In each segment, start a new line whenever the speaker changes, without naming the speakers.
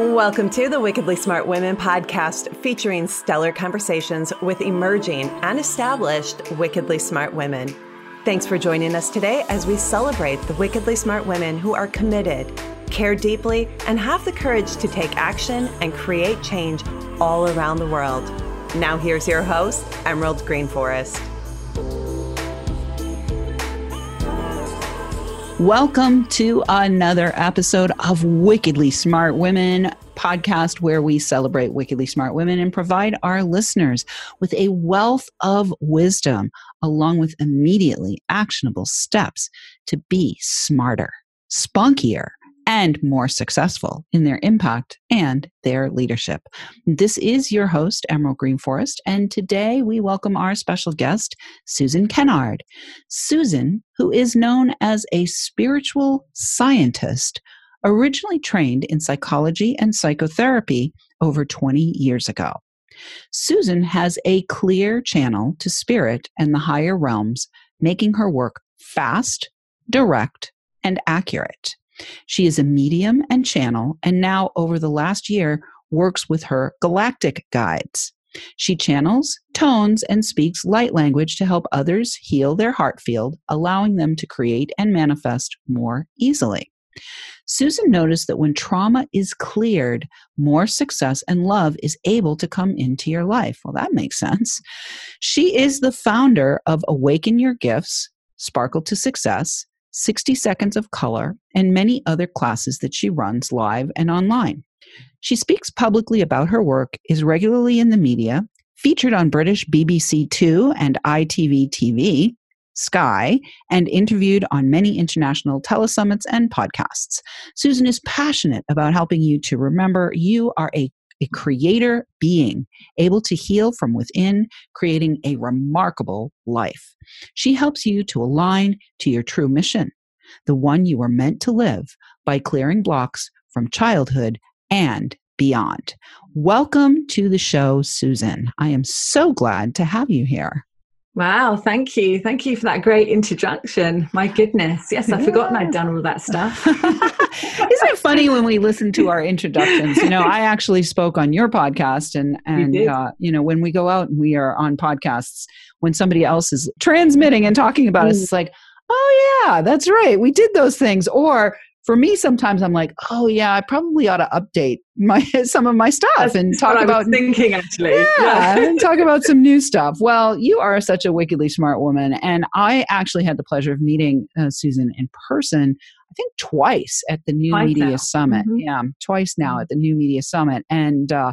Welcome to the Wickedly Smart Women podcast featuring stellar conversations with emerging and established wickedly smart women. Thanks for joining us today as we celebrate the wickedly smart women who are committed, care deeply, and have the courage to take action and create change all around the world. Now, here's your host, Emerald Greenforest.
Welcome to another episode of Wickedly Smart Women podcast where we celebrate wickedly smart women and provide our listeners with a wealth of wisdom along with immediately actionable steps to be smarter, spunkier, and more successful in their impact and their leadership. This is your host, Emerald Greenforest, and today we welcome our special guest, Susan Kennard. Susan, who is known as a spiritual scientist, originally trained in psychology and psychotherapy over 20 years ago. Susan has a clear channel to spirit and the higher realms, making her work fast, direct, and accurate. She is a medium and channel, and now over the last year works with her galactic guides. She channels, tones, and speaks light language to help others heal their heart field, allowing them to create and manifest more easily. Susan noticed that when trauma is cleared, more success and love is able to come into your life. Well, that makes sense. She is the founder of Awaken Your Gifts, Sparkle to Success, 60 Seconds of Color, and many other classes that she runs live and online. She speaks publicly about her work, is regularly in the media, featured on British BBC Two and ITV TV, Sky, and interviewed on many international telesummits and podcasts. Susan is passionate about helping you to remember you are a a creator being able to heal from within, creating a remarkable life. She helps you to align to your true mission, the one you are meant to live, by clearing blocks from childhood and beyond. Welcome to the show, Susan. I am so glad to have you here.
Wow, thank you. Thank you for that great introduction. My goodness. Yes, I've yeah. forgotten I'd done all that stuff.
Isn't it funny when we listen to our introductions? You know, I actually spoke on your podcast and and you, uh, you know, when we go out and we are on podcasts when somebody else is transmitting and talking about mm. us, it's like, "Oh yeah, that's right. We did those things." Or for me sometimes i'm like oh yeah i probably ought to update my some of my stuff
That's
and talk about
thinking actually
yeah, yeah. and talk about some new stuff well you are such a wickedly smart woman and i actually had the pleasure of meeting uh, susan in person i think twice at the new
twice
media
now.
summit
mm-hmm.
yeah twice now at the new media summit and uh,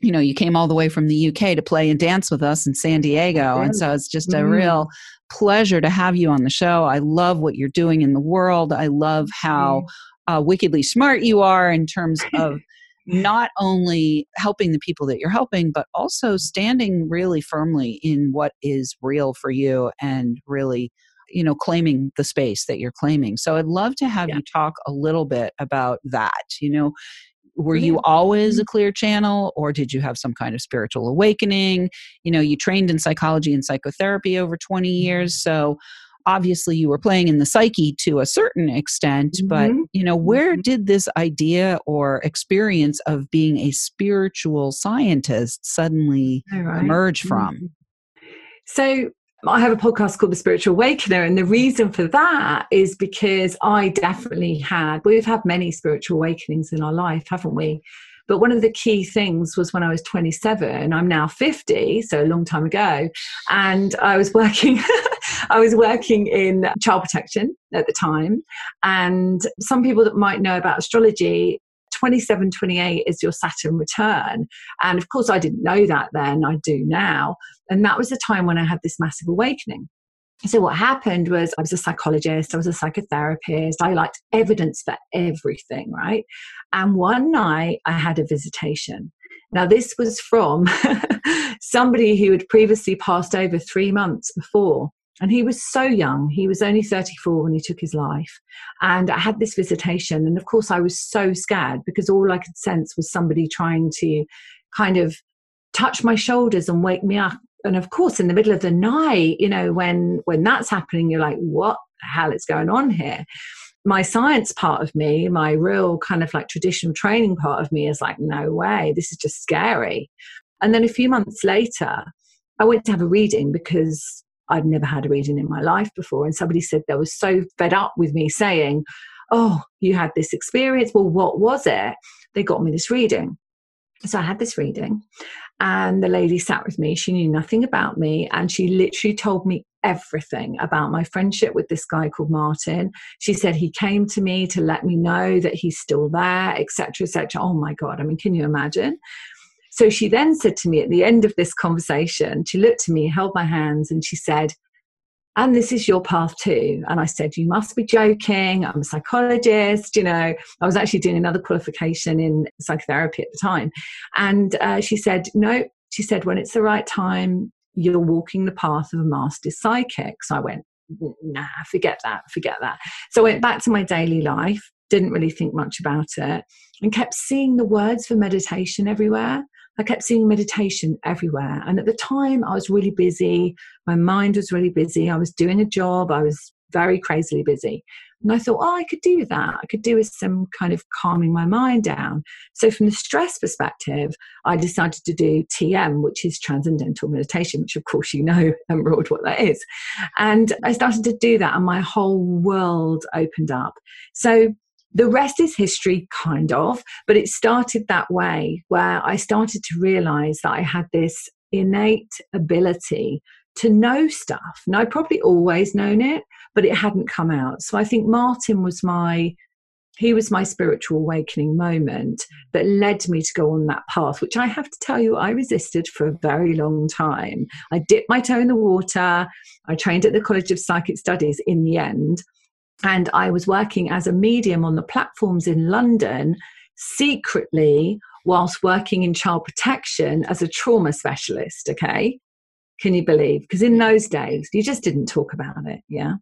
you know, you came all the way from the UK to play and dance with us in San Diego. And so it's just a mm-hmm. real pleasure to have you on the show. I love what you're doing in the world. I love how uh, wickedly smart you are in terms of not only helping the people that you're helping, but also standing really firmly in what is real for you and really you know claiming the space that you're claiming so i'd love to have yeah. you talk a little bit about that you know were you always a mm-hmm. clear channel or did you have some kind of spiritual awakening you know you trained in psychology and psychotherapy over 20 years so obviously you were playing in the psyche to a certain extent mm-hmm. but you know where mm-hmm. did this idea or experience of being a spiritual scientist suddenly right. emerge from mm-hmm.
so I have a podcast called The Spiritual Awakener, and the reason for that is because I definitely had, we've had many spiritual awakenings in our life, haven't we? But one of the key things was when I was 27, I'm now 50, so a long time ago, and I was working, I was working in child protection at the time. And some people that might know about astrology 27, 28 is your Saturn return. And of course, I didn't know that then, I do now. And that was the time when I had this massive awakening. So, what happened was, I was a psychologist, I was a psychotherapist, I liked evidence for everything, right? And one night I had a visitation. Now, this was from somebody who had previously passed over three months before. And he was so young. He was only 34 when he took his life. And I had this visitation. And of course, I was so scared because all I could sense was somebody trying to kind of touch my shoulders and wake me up. And of course, in the middle of the night, you know, when when that's happening, you're like, what the hell is going on here? my science part of me, my real kind of like traditional training part of me is like, no way, this is just scary. And then a few months later, I went to have a reading because I'd never had a reading in my life before. And somebody said they were so fed up with me saying, Oh, you had this experience. Well, what was it? They got me this reading. So I had this reading, and the lady sat with me. She knew nothing about me, and she literally told me everything about my friendship with this guy called Martin. She said he came to me to let me know that he's still there, etc., etc. Oh my God! I mean, can you imagine? So she then said to me at the end of this conversation, she looked at me, held my hands, and she said, and this is your path too. And I said, You must be joking. I'm a psychologist. You know, I was actually doing another qualification in psychotherapy at the time. And uh, she said, No, she said, When it's the right time, you're walking the path of a master psychic. So I went, Nah, forget that, forget that. So I went back to my daily life, didn't really think much about it, and kept seeing the words for meditation everywhere. I kept seeing meditation everywhere. And at the time, I was really busy. My mind was really busy. I was doing a job. I was very crazily busy. And I thought, oh, I could do that. I could do with some kind of calming my mind down. So, from the stress perspective, I decided to do TM, which is transcendental meditation, which, of course, you know, Emerald, what that is. And I started to do that, and my whole world opened up. So, the rest is history, kind of, but it started that way where I started to realize that I had this innate ability to know stuff. And I'd probably always known it, but it hadn't come out. So I think Martin was my. He was my spiritual awakening moment that led me to go on that path, which I have to tell you, I resisted for a very long time. I dipped my toe in the water. I trained at the College of Psychic Studies in the end and I was working as a medium on the platforms in London secretly whilst working in child protection as a trauma specialist. Okay. Can you believe? Because in those days, you just didn't talk about it. Yeah.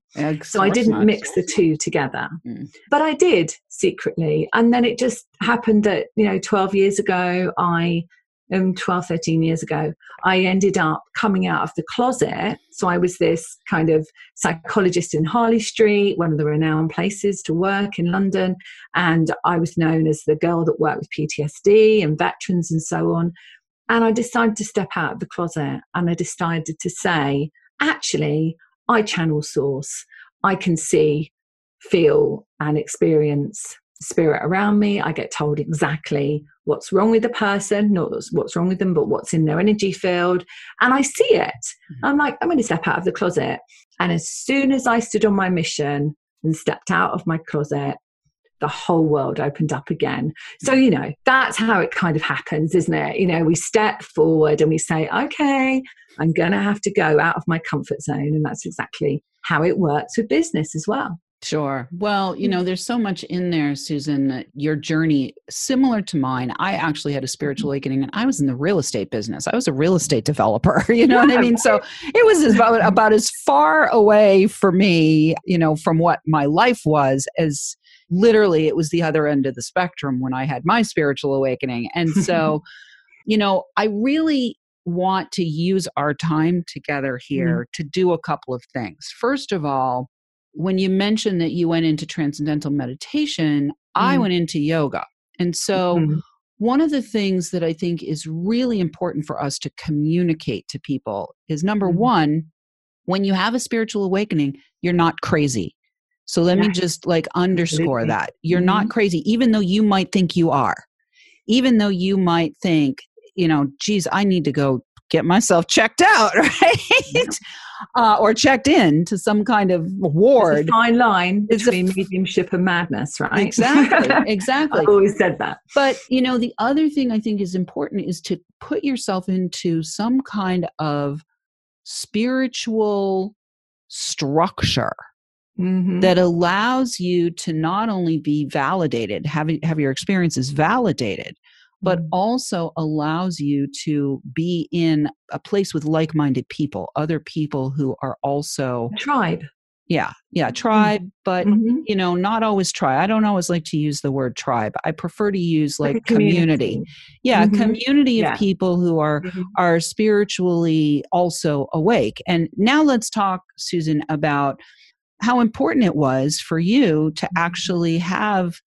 so I didn't mix the two together. Mm. But I did secretly. And then it just happened that, you know, 12 years ago, I um, 12, 13 years ago, I ended up coming out of the closet. So I was this kind of psychologist in Harley Street, one of the renowned places to work in London. And I was known as the girl that worked with PTSD and veterans and so on. And I decided to step out of the closet and I decided to say, actually, I channel source. I can see, feel, and experience spirit around me. I get told exactly what's wrong with the person, not what's wrong with them, but what's in their energy field. And I see it. Mm-hmm. I'm like, I'm going to step out of the closet. And as soon as I stood on my mission and stepped out of my closet, the whole world opened up again. So, you know, that's how it kind of happens, isn't it? You know, we step forward and we say, okay, I'm going to have to go out of my comfort zone. And that's exactly how it works with business as well.
Sure. Well, you know, there's so much in there, Susan. Your journey, similar to mine. I actually had a spiritual mm-hmm. awakening and I was in the real estate business. I was a real estate developer, you know yeah, what I mean? So it was about, about as far away for me, you know, from what my life was as literally it was the other end of the spectrum when I had my spiritual awakening. And so, you know, I really want to use our time together mm-hmm. here mm. to do a couple of things. First of all, when you mentioned that you went into transcendental meditation, mm. I went into yoga. And so, mm-hmm. one of the things that I think is really important for us to communicate to people is number mm-hmm. one, when you have a spiritual awakening, you're not crazy. So, let me just like underscore Absolutely. that. You're mm-hmm. not crazy, even though you might think you are. Even though you might think, you know, geez, I need to go get myself checked out, right? Yeah uh, or checked in to some kind of ward.
It's a fine line it's between a, mediumship and madness, right?
Exactly, exactly.
I've always said that.
But you know, the other thing I think is important is to put yourself into some kind of spiritual structure. Mm-hmm. That allows you to not only be validated, have, have your experiences validated, but mm-hmm. also allows you to be in a place with like minded people, other people who are also
tribe.
Yeah, yeah, tribe, mm-hmm. but mm-hmm. you know, not always tribe. I don't always like to use the word tribe. I prefer to use like, like community. community. Yeah, mm-hmm. community of yeah. people who are mm-hmm. are spiritually also awake. And now let's talk, Susan, about how important it was for you to mm-hmm. actually have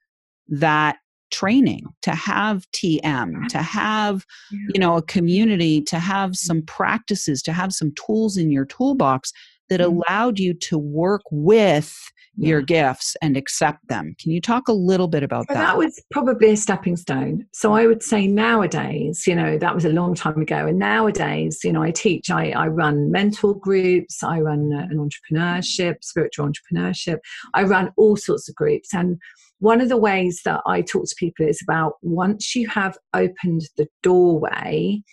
that training to have tm to have you know a community to have some practices to have some tools in your toolbox that allowed you to work with yeah. your gifts and accept them. Can you talk a little bit about that?
That was probably a stepping stone. So I would say nowadays, you know, that was a long time ago. And nowadays, you know, I teach, I, I run mentor groups, I run uh, an entrepreneurship, spiritual entrepreneurship, I run all sorts of groups. And one of the ways that I talk to people is about once you have opened the doorway,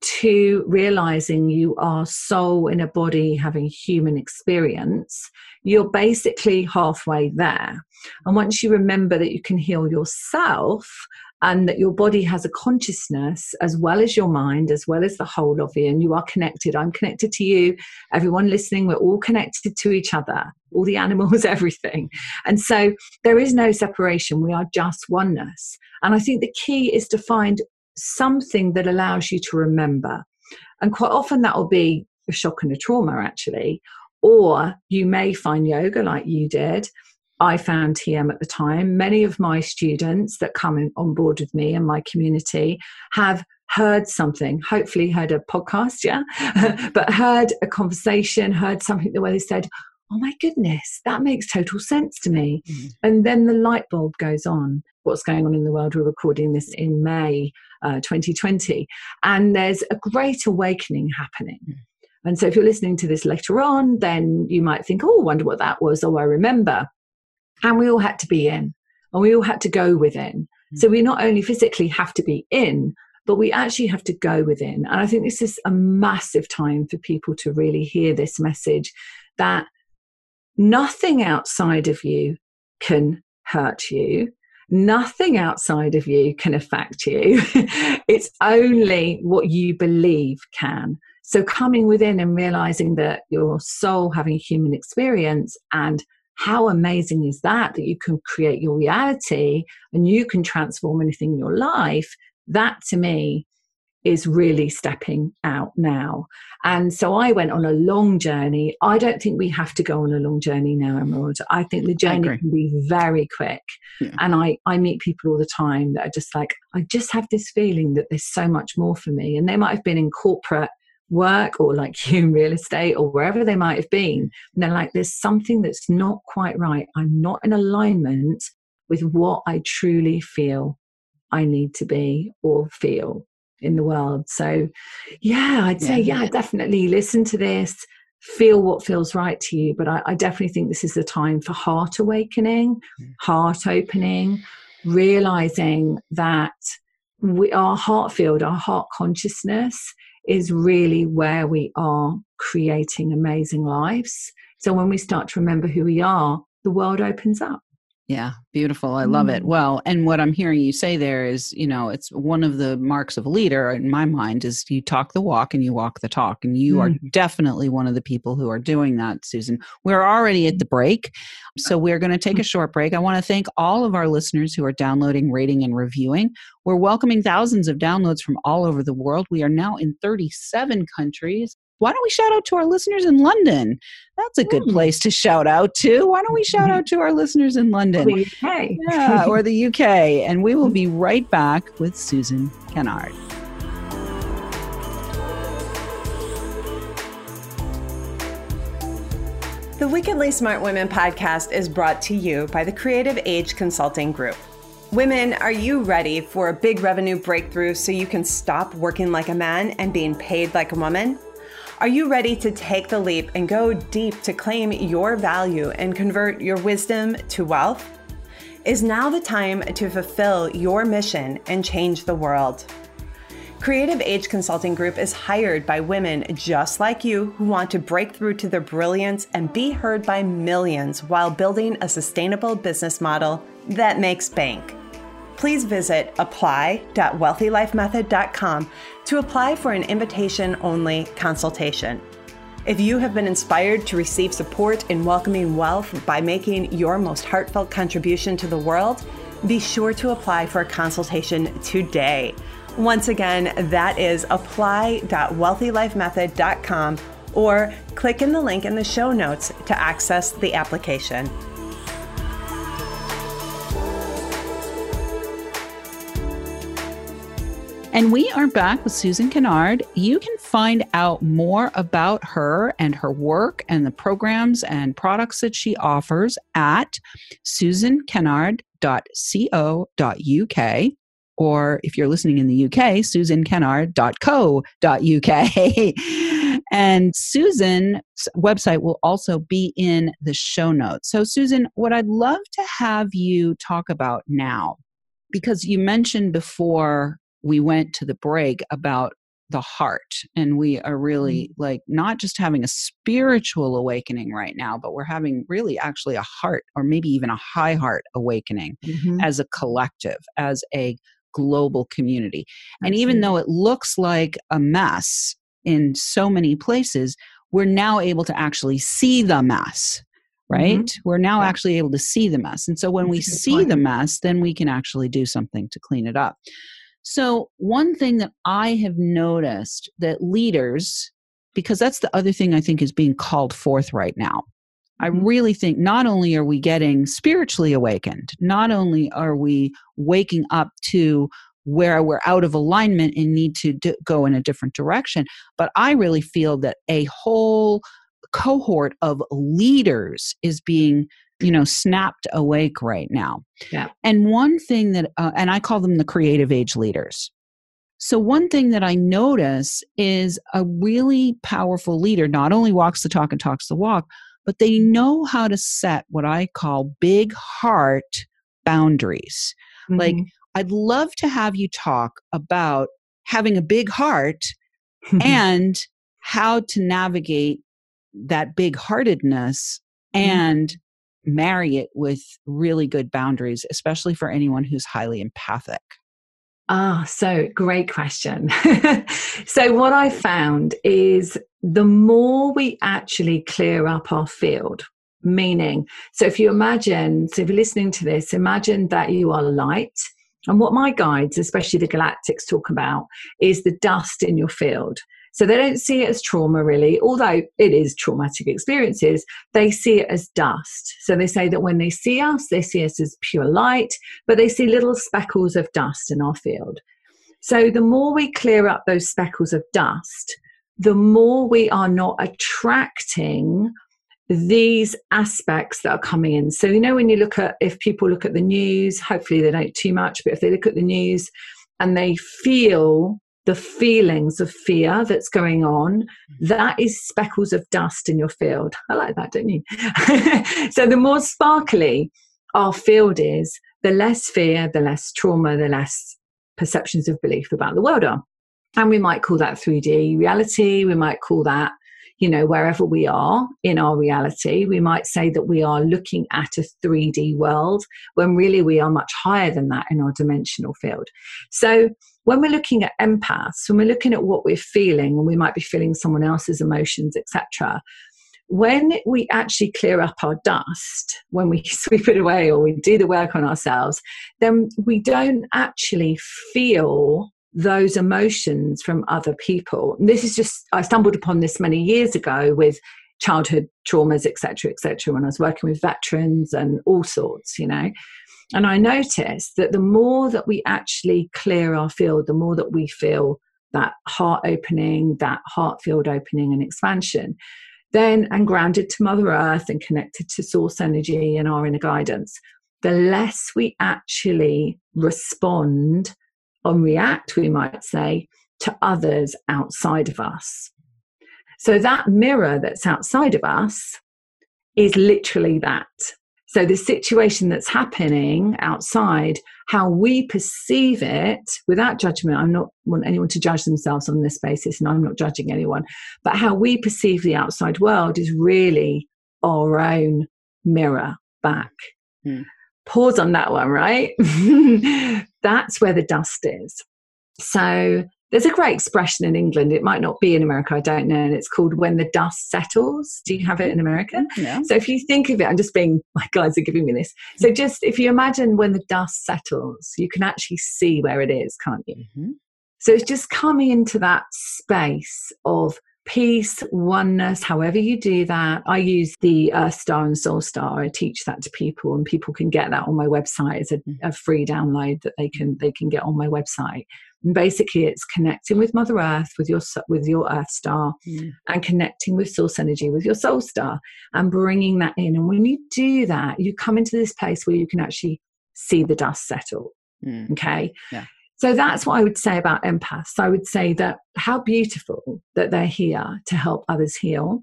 to realizing you are soul in a body having human experience, you're basically halfway there. And once you remember that you can heal yourself and that your body has a consciousness as well as your mind, as well as the whole of you, and you are connected. I'm connected to you. Everyone listening, we're all connected to each other, all the animals, everything. And so there is no separation. We are just oneness. And I think the key is to find something that allows you to remember. And quite often that will be a shock and a trauma, actually. Or you may find yoga like you did. I found TM at the time. Many of my students that come in, on board with me and my community have heard something, hopefully heard a podcast, yeah, but heard a conversation, heard something the way they said, oh my goodness, that makes total sense to me. Mm-hmm. And then the light bulb goes on. What's going on in the world? We're recording this in May uh, 2020. And there's a great awakening happening. Mm. And so if you're listening to this later on, then you might think, oh, I wonder what that was. Oh, I remember. And we all had to be in, and we all had to go within. Mm. So we not only physically have to be in, but we actually have to go within. And I think this is a massive time for people to really hear this message that nothing outside of you can hurt you nothing outside of you can affect you. it's only what you believe can. So, coming within and realizing that your soul having a human experience and how amazing is that that you can create your reality and you can transform anything in your life that to me is really stepping out now. And so I went on a long journey. I don't think we have to go on a long journey now, Emerald. I think the journey can be very quick. Yeah. And I, I meet people all the time that are just like, I just have this feeling that there's so much more for me. And they might have been in corporate work or like you in real estate or wherever they might have been. And they're like, there's something that's not quite right. I'm not in alignment with what I truly feel I need to be or feel in the world. So, yeah, I'd say, yeah, yeah definitely listen to this, feel what feels right to you. But I, I definitely think this is the time for heart awakening, mm. heart opening, realizing that we, our heart field, our heart consciousness is really where we are creating amazing lives. So when we start to remember who we are, the world opens up.
Yeah, beautiful. I love mm. it. Well, and what I'm hearing you say there is, you know, it's one of the marks of a leader in my mind is you talk the walk and you walk the talk. And you mm. are definitely one of the people who are doing that, Susan. We're already at the break. So we're going to take a short break. I want to thank all of our listeners who are downloading, rating, and reviewing. We're welcoming thousands of downloads from all over the world. We are now in 37 countries why don't we shout out to our listeners in London? That's a good mm. place to shout out to. Why don't we shout out to our listeners in London?
The UK.
yeah, or the UK. And we will be right back with Susan Kennard.
The Wickedly Smart Women podcast is brought to you by the Creative Age Consulting Group. Women, are you ready for a big revenue breakthrough so you can stop working like a man and being paid like a woman? Are you ready to take the leap and go deep to claim your value and convert your wisdom to wealth? Is now the time to fulfill your mission and change the world? Creative Age Consulting Group is hired by women just like you who want to break through to their brilliance and be heard by millions while building a sustainable business model that makes bank please visit apply.wealthylifemethod.com to apply for an invitation only consultation. If you have been inspired to receive support in welcoming wealth by making your most heartfelt contribution to the world, be sure to apply for a consultation today. Once again, that is apply.wealthylifemethod.com or click in the link in the show notes to access the application.
And we are back with Susan Kennard. You can find out more about her and her work and the programs and products that she offers at susankennard.co.uk. Or if you're listening in the UK, susankennard.co.uk. and Susan's website will also be in the show notes. So, Susan, what I'd love to have you talk about now, because you mentioned before we went to the break about the heart and we are really mm-hmm. like not just having a spiritual awakening right now but we're having really actually a heart or maybe even a high heart awakening mm-hmm. as a collective as a global community and even though it looks like a mess in so many places we're now able to actually see the mess right mm-hmm. we're now yeah. actually able to see the mess and so when That's we see point. the mess then we can actually do something to clean it up so, one thing that I have noticed that leaders, because that's the other thing I think is being called forth right now. I mm-hmm. really think not only are we getting spiritually awakened, not only are we waking up to where we're out of alignment and need to do, go in a different direction, but I really feel that a whole cohort of leaders is being you know snapped awake right now
yeah
and one thing that uh, and i call them the creative age leaders so one thing that i notice is a really powerful leader not only walks the talk and talks the walk but they know how to set what i call big heart boundaries mm-hmm. like i'd love to have you talk about having a big heart and how to navigate that big heartedness mm-hmm. and marry it with really good boundaries, especially for anyone who's highly empathic?
Ah, so great question. so, what I found is the more we actually clear up our field, meaning, so if you imagine, so if you're listening to this, imagine that you are light. And what my guides, especially the galactics, talk about is the dust in your field. So they don't see it as trauma really, although it is traumatic experiences, they see it as dust. So they say that when they see us, they see us as pure light, but they see little speckles of dust in our field. So the more we clear up those speckles of dust, the more we are not attracting these aspects that are coming in. So, you know, when you look at, if people look at the news, hopefully they don't too much, but if they look at the news and they feel the feelings of fear that's going on, mm-hmm. that is speckles of dust in your field. I like that, don't you? so the more sparkly our field is, the less fear, the less trauma, the less perceptions of belief about the world are. And we might call that 3D reality. We might call that, you know, wherever we are in our reality. We might say that we are looking at a 3D world when really we are much higher than that in our dimensional field. So when we're looking at empaths, when we're looking at what we're feeling, and we might be feeling someone else's emotions, etc., when we actually clear up our dust, when we sweep it away or we do the work on ourselves, then we don't actually feel those emotions from other people. And this is just, I stumbled upon this many years ago with childhood traumas, etc., etc., when I was working with veterans and all sorts, you know. And I noticed that the more that we actually clear our field, the more that we feel that heart opening, that heart field opening and expansion, then and grounded to Mother Earth and connected to source energy and our inner guidance, the less we actually respond or react, we might say, to others outside of us. So that mirror that's outside of us is literally that. So the situation that's happening outside, how we perceive it without judgment, I'm not want anyone to judge themselves on this basis, and I'm not judging anyone, but how we perceive the outside world is really our own mirror back. Hmm. Pause on that one, right? that's where the dust is. So there's a great expression in England. It might not be in America, I don't know. And it's called when the dust settles. Do you have it in America?
Yeah.
So if you think of it, I'm just being, my guys are giving me this. So just if you imagine when the dust settles, you can actually see where it is, can't you? Mm-hmm. So it's just coming into that space of peace, oneness, however you do that. I use the Earth Star and Soul Star. I teach that to people, and people can get that on my website as a, mm. a free download that they can they can get on my website. And basically, it's connecting with Mother Earth, with your with your Earth Star, mm. and connecting with Source Energy, with your Soul Star, and bringing that in. And when you do that, you come into this place where you can actually see the dust settle. Mm. Okay.
Yeah.
So that's what I would say about empaths. I would say that how beautiful that they're here to help others heal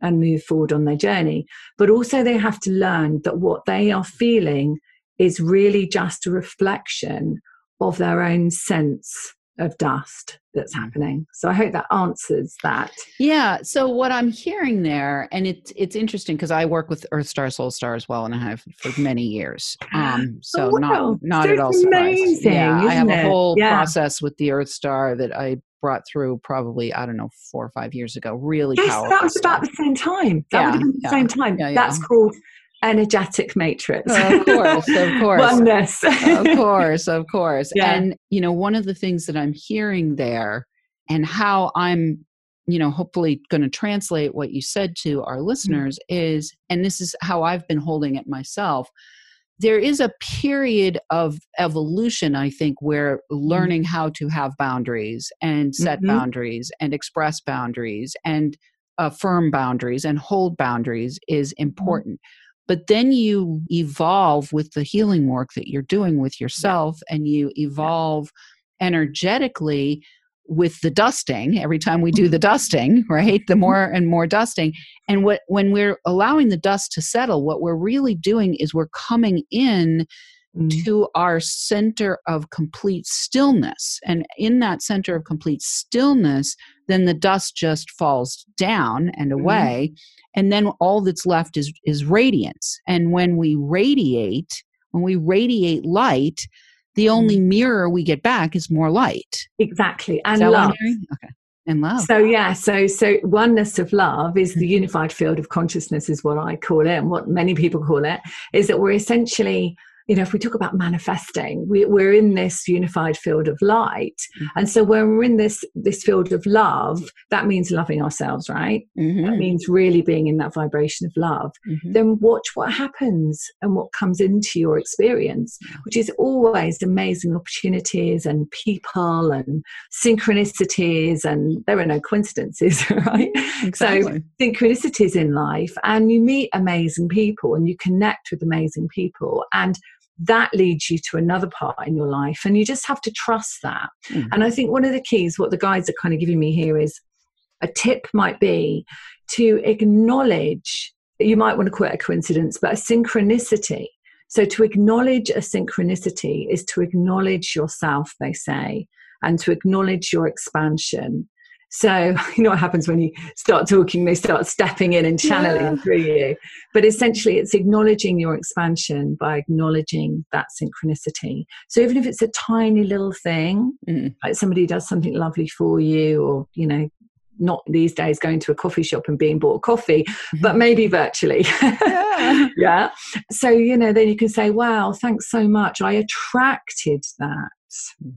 and move forward on their journey. But also, they have to learn that what they are feeling is really just a reflection of their own sense of dust that's mm. happening. So I hope that answers that.
Yeah. So what I'm hearing there, and it's it's interesting because I work with Earth Star, Soul Star as well, and I have for many years. Um, so oh, wow. not not so at all surprised. Yeah, I have a whole yeah. process with the Earth Star that I brought through probably I don't know four or five years ago. Really
yes,
powerful.
That was about the same time. That yeah, the yeah. same time. Yeah, That's called energetic matrix.
Oh, of course, of course.
Oneness.
of course, of course. Yeah. And, you know, one of the things that I'm hearing there and how I'm, you know, hopefully going to translate what you said to our mm-hmm. listeners mm-hmm. is, and this is how I've been holding it myself. There is a period of evolution, I think, where mm-hmm. learning mm-hmm. how to have boundaries and set mm-hmm. boundaries and express boundaries and affirm boundaries and hold boundaries is mm-hmm. important. Mm-hmm but then you evolve with the healing work that you're doing with yourself and you evolve energetically with the dusting every time we do the dusting right the mm-hmm. more and more dusting. And what when we're allowing the dust to settle what we're really doing is we're coming in mm. to our center of complete stillness and in that center of complete stillness then the dust just falls down and mm-hmm. away mm and then all that's left is is radiance and when we radiate when we radiate light the only mm mirror we get back is more light
exactly and love
okay and love
so yeah so so oneness of love is the mm-hmm. unified field of consciousness is what i call it and what many people call it is that we're essentially you know, if we talk about manifesting, we, are in this unified field of light. Mm-hmm. And so when we're in this this field of love, that means loving ourselves, right? Mm-hmm. That means really being in that vibration of love. Mm-hmm. Then watch what happens and what comes into your experience, which is always amazing opportunities and people and synchronicities, and there are no coincidences, right? Exactly. So synchronicities in life, and you meet amazing people and you connect with amazing people and that leads you to another part in your life and you just have to trust that. Mm. and i think one of the keys what the guides are kind of giving me here is a tip might be to acknowledge you might want to call it a coincidence but a synchronicity. So to acknowledge a synchronicity is to acknowledge yourself they say and to acknowledge your expansion so, you know what happens when you start talking, they start stepping in and channeling yeah. through you. But essentially, it's acknowledging your expansion by acknowledging that synchronicity. So, even if it's a tiny little thing, mm. like somebody does something lovely for you, or, you know, not these days going to a coffee shop and being bought coffee, mm-hmm. but maybe virtually. Yeah. yeah. So, you know, then you can say, wow, thanks so much. I attracted that. Mm.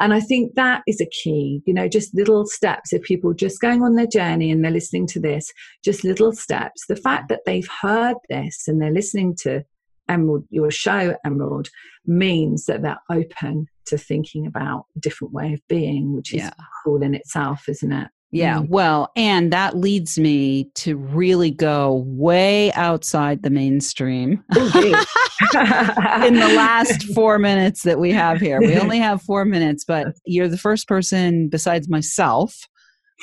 And I think that is a key, you know, just little steps. If people just going on their journey and they're listening to this, just little steps. The fact that they've heard this and they're listening to Emerald, your show, Emerald, means that they're open to thinking about a different way of being, which is yeah. cool in itself, isn't it?
Yeah, mm. well, and that leads me to really go way outside the mainstream oh, in the last four minutes that we have here. We only have four minutes, but you're the first person besides myself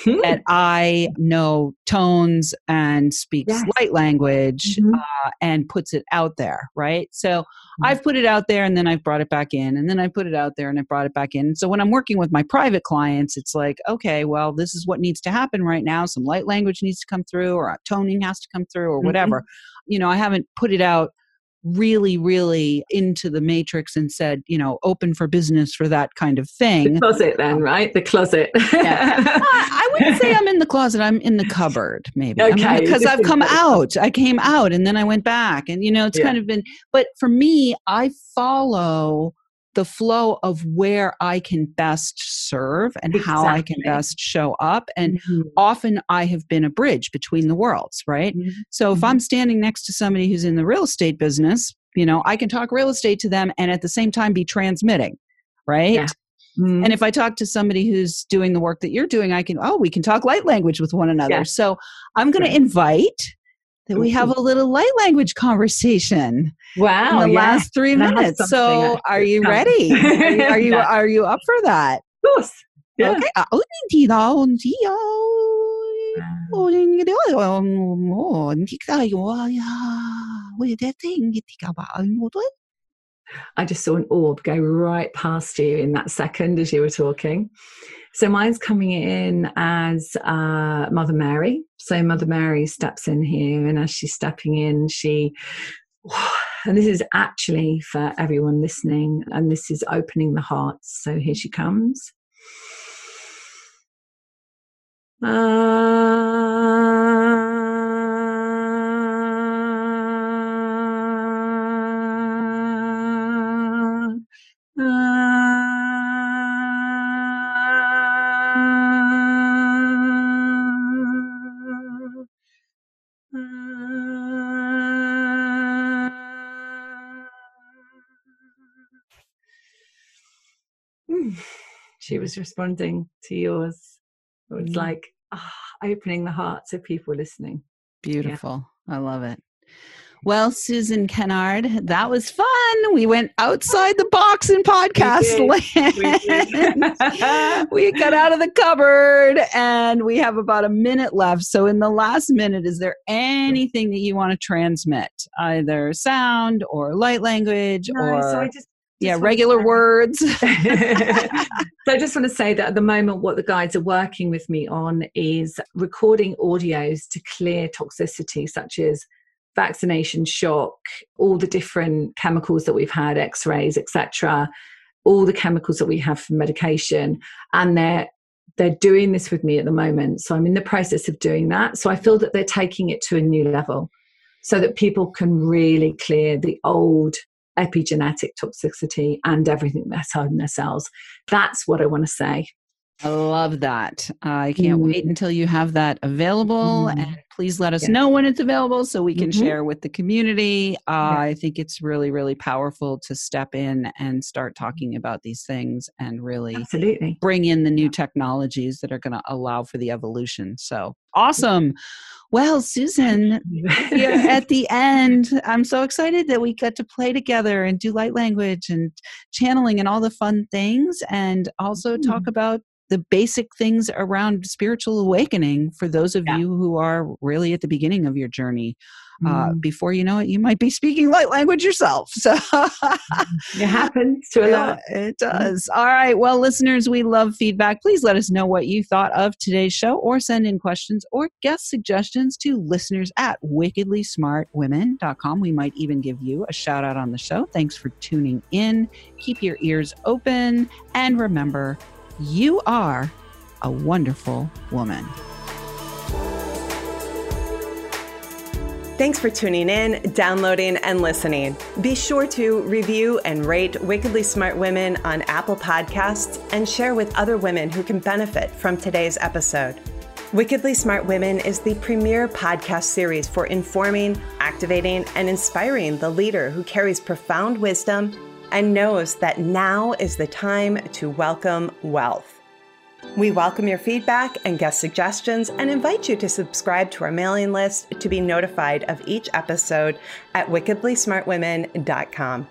hmm. that I know tones and speaks yes. light language mm-hmm. uh, and puts it out there, right? So mm-hmm. I've put it out there and then I've brought it back in, and then I put it out there and I brought it back in. So when I'm working with my private clients, it's like, okay, well, this is what needs to happen right now. Some light language needs to come through, or toning has to come through, or mm-hmm. whatever. You know, I haven't put it out really, really into the matrix and said, you know, open for business for that kind of thing.
The closet, then, um, right? The closet.
yeah. I wouldn't say I'm in the closet. I'm in the cupboard, maybe. Okay. Because I've come out. I came out and then I went back. And, you know, it's yeah. kind of been, but for me, I follow the flow of where I can best serve and exactly. how I can best show up. And mm-hmm. often I have been a bridge between the worlds, right? Mm-hmm. So if mm-hmm. I'm standing next to somebody who's in the real estate business, you know, I can talk real estate to them and at the same time be transmitting, right? Yeah. Mm-hmm. And if I talk to somebody who's doing the work that you're doing, I can, oh, we can talk light language with one another. Yeah. So I'm going to invite that we have a little light language conversation.
Wow!
In the yeah. last three minutes. So, are you ready? Are you are you, yeah. are you, up for that?
Of course. Yeah. Okay.
Ah,
I just saw an orb go right past you in that second as you were talking. So mine's coming in as uh, Mother Mary. So Mother Mary steps in here, and as she's stepping in, she and this is actually for everyone listening, and this is opening the hearts. So here she comes. Uh, was responding to yours. It was mm. like oh, opening the hearts of people listening.
Beautiful. Yeah. I love it. Well, Susan Kennard, that was fun. We went outside the box in podcast land. We, we got out of the cupboard and we have about a minute left. So, in the last minute, is there anything that you want to transmit, either sound or light language no, or? So I just yeah regular words. So
i just want to say that at the moment what the guides are working with me on is recording audios to clear toxicity such as vaccination shock all the different chemicals that we've had x-rays etc all the chemicals that we have from medication. And they're they're doing this with me at the moment. So i'm in the process of doing that. So i feel that they're taking it to a new level so that people can really clear the old epigenetic toxicity and everything that's in their cells. That's what I want to say.
I love that. I can't mm. wait until you have that available. Mm. And please let us yeah. know when it's available so we can mm-hmm. share with the community. Uh, yeah. I think it's really, really powerful to step in and start talking about these things and really
Absolutely.
bring in the new technologies that are going to allow for the evolution. So awesome. Well, Susan, at the end, I'm so excited that we got to play together and do light language and channeling and all the fun things, and also talk about the basic things around spiritual awakening for those of yeah. you who are really at the beginning of your journey. Uh, mm. before you know it, you might be speaking light language yourself. So
it happens to a yeah, lot.
It mm. does. All right. Well, listeners, we love feedback. Please let us know what you thought of today's show or send in questions or guest suggestions to listeners at wickedlysmartwomen.com. We might even give you a shout out on the show. Thanks for tuning in. Keep your ears open and remember, you are a wonderful woman.
Thanks for tuning in, downloading, and listening. Be sure to review and rate Wickedly Smart Women on Apple Podcasts and share with other women who can benefit from today's episode. Wickedly Smart Women is the premier podcast series for informing, activating, and inspiring the leader who carries profound wisdom and knows that now is the time to welcome wealth. We welcome your feedback and guest suggestions and invite you to subscribe to our mailing list to be notified of each episode at wickedlysmartwomen.com.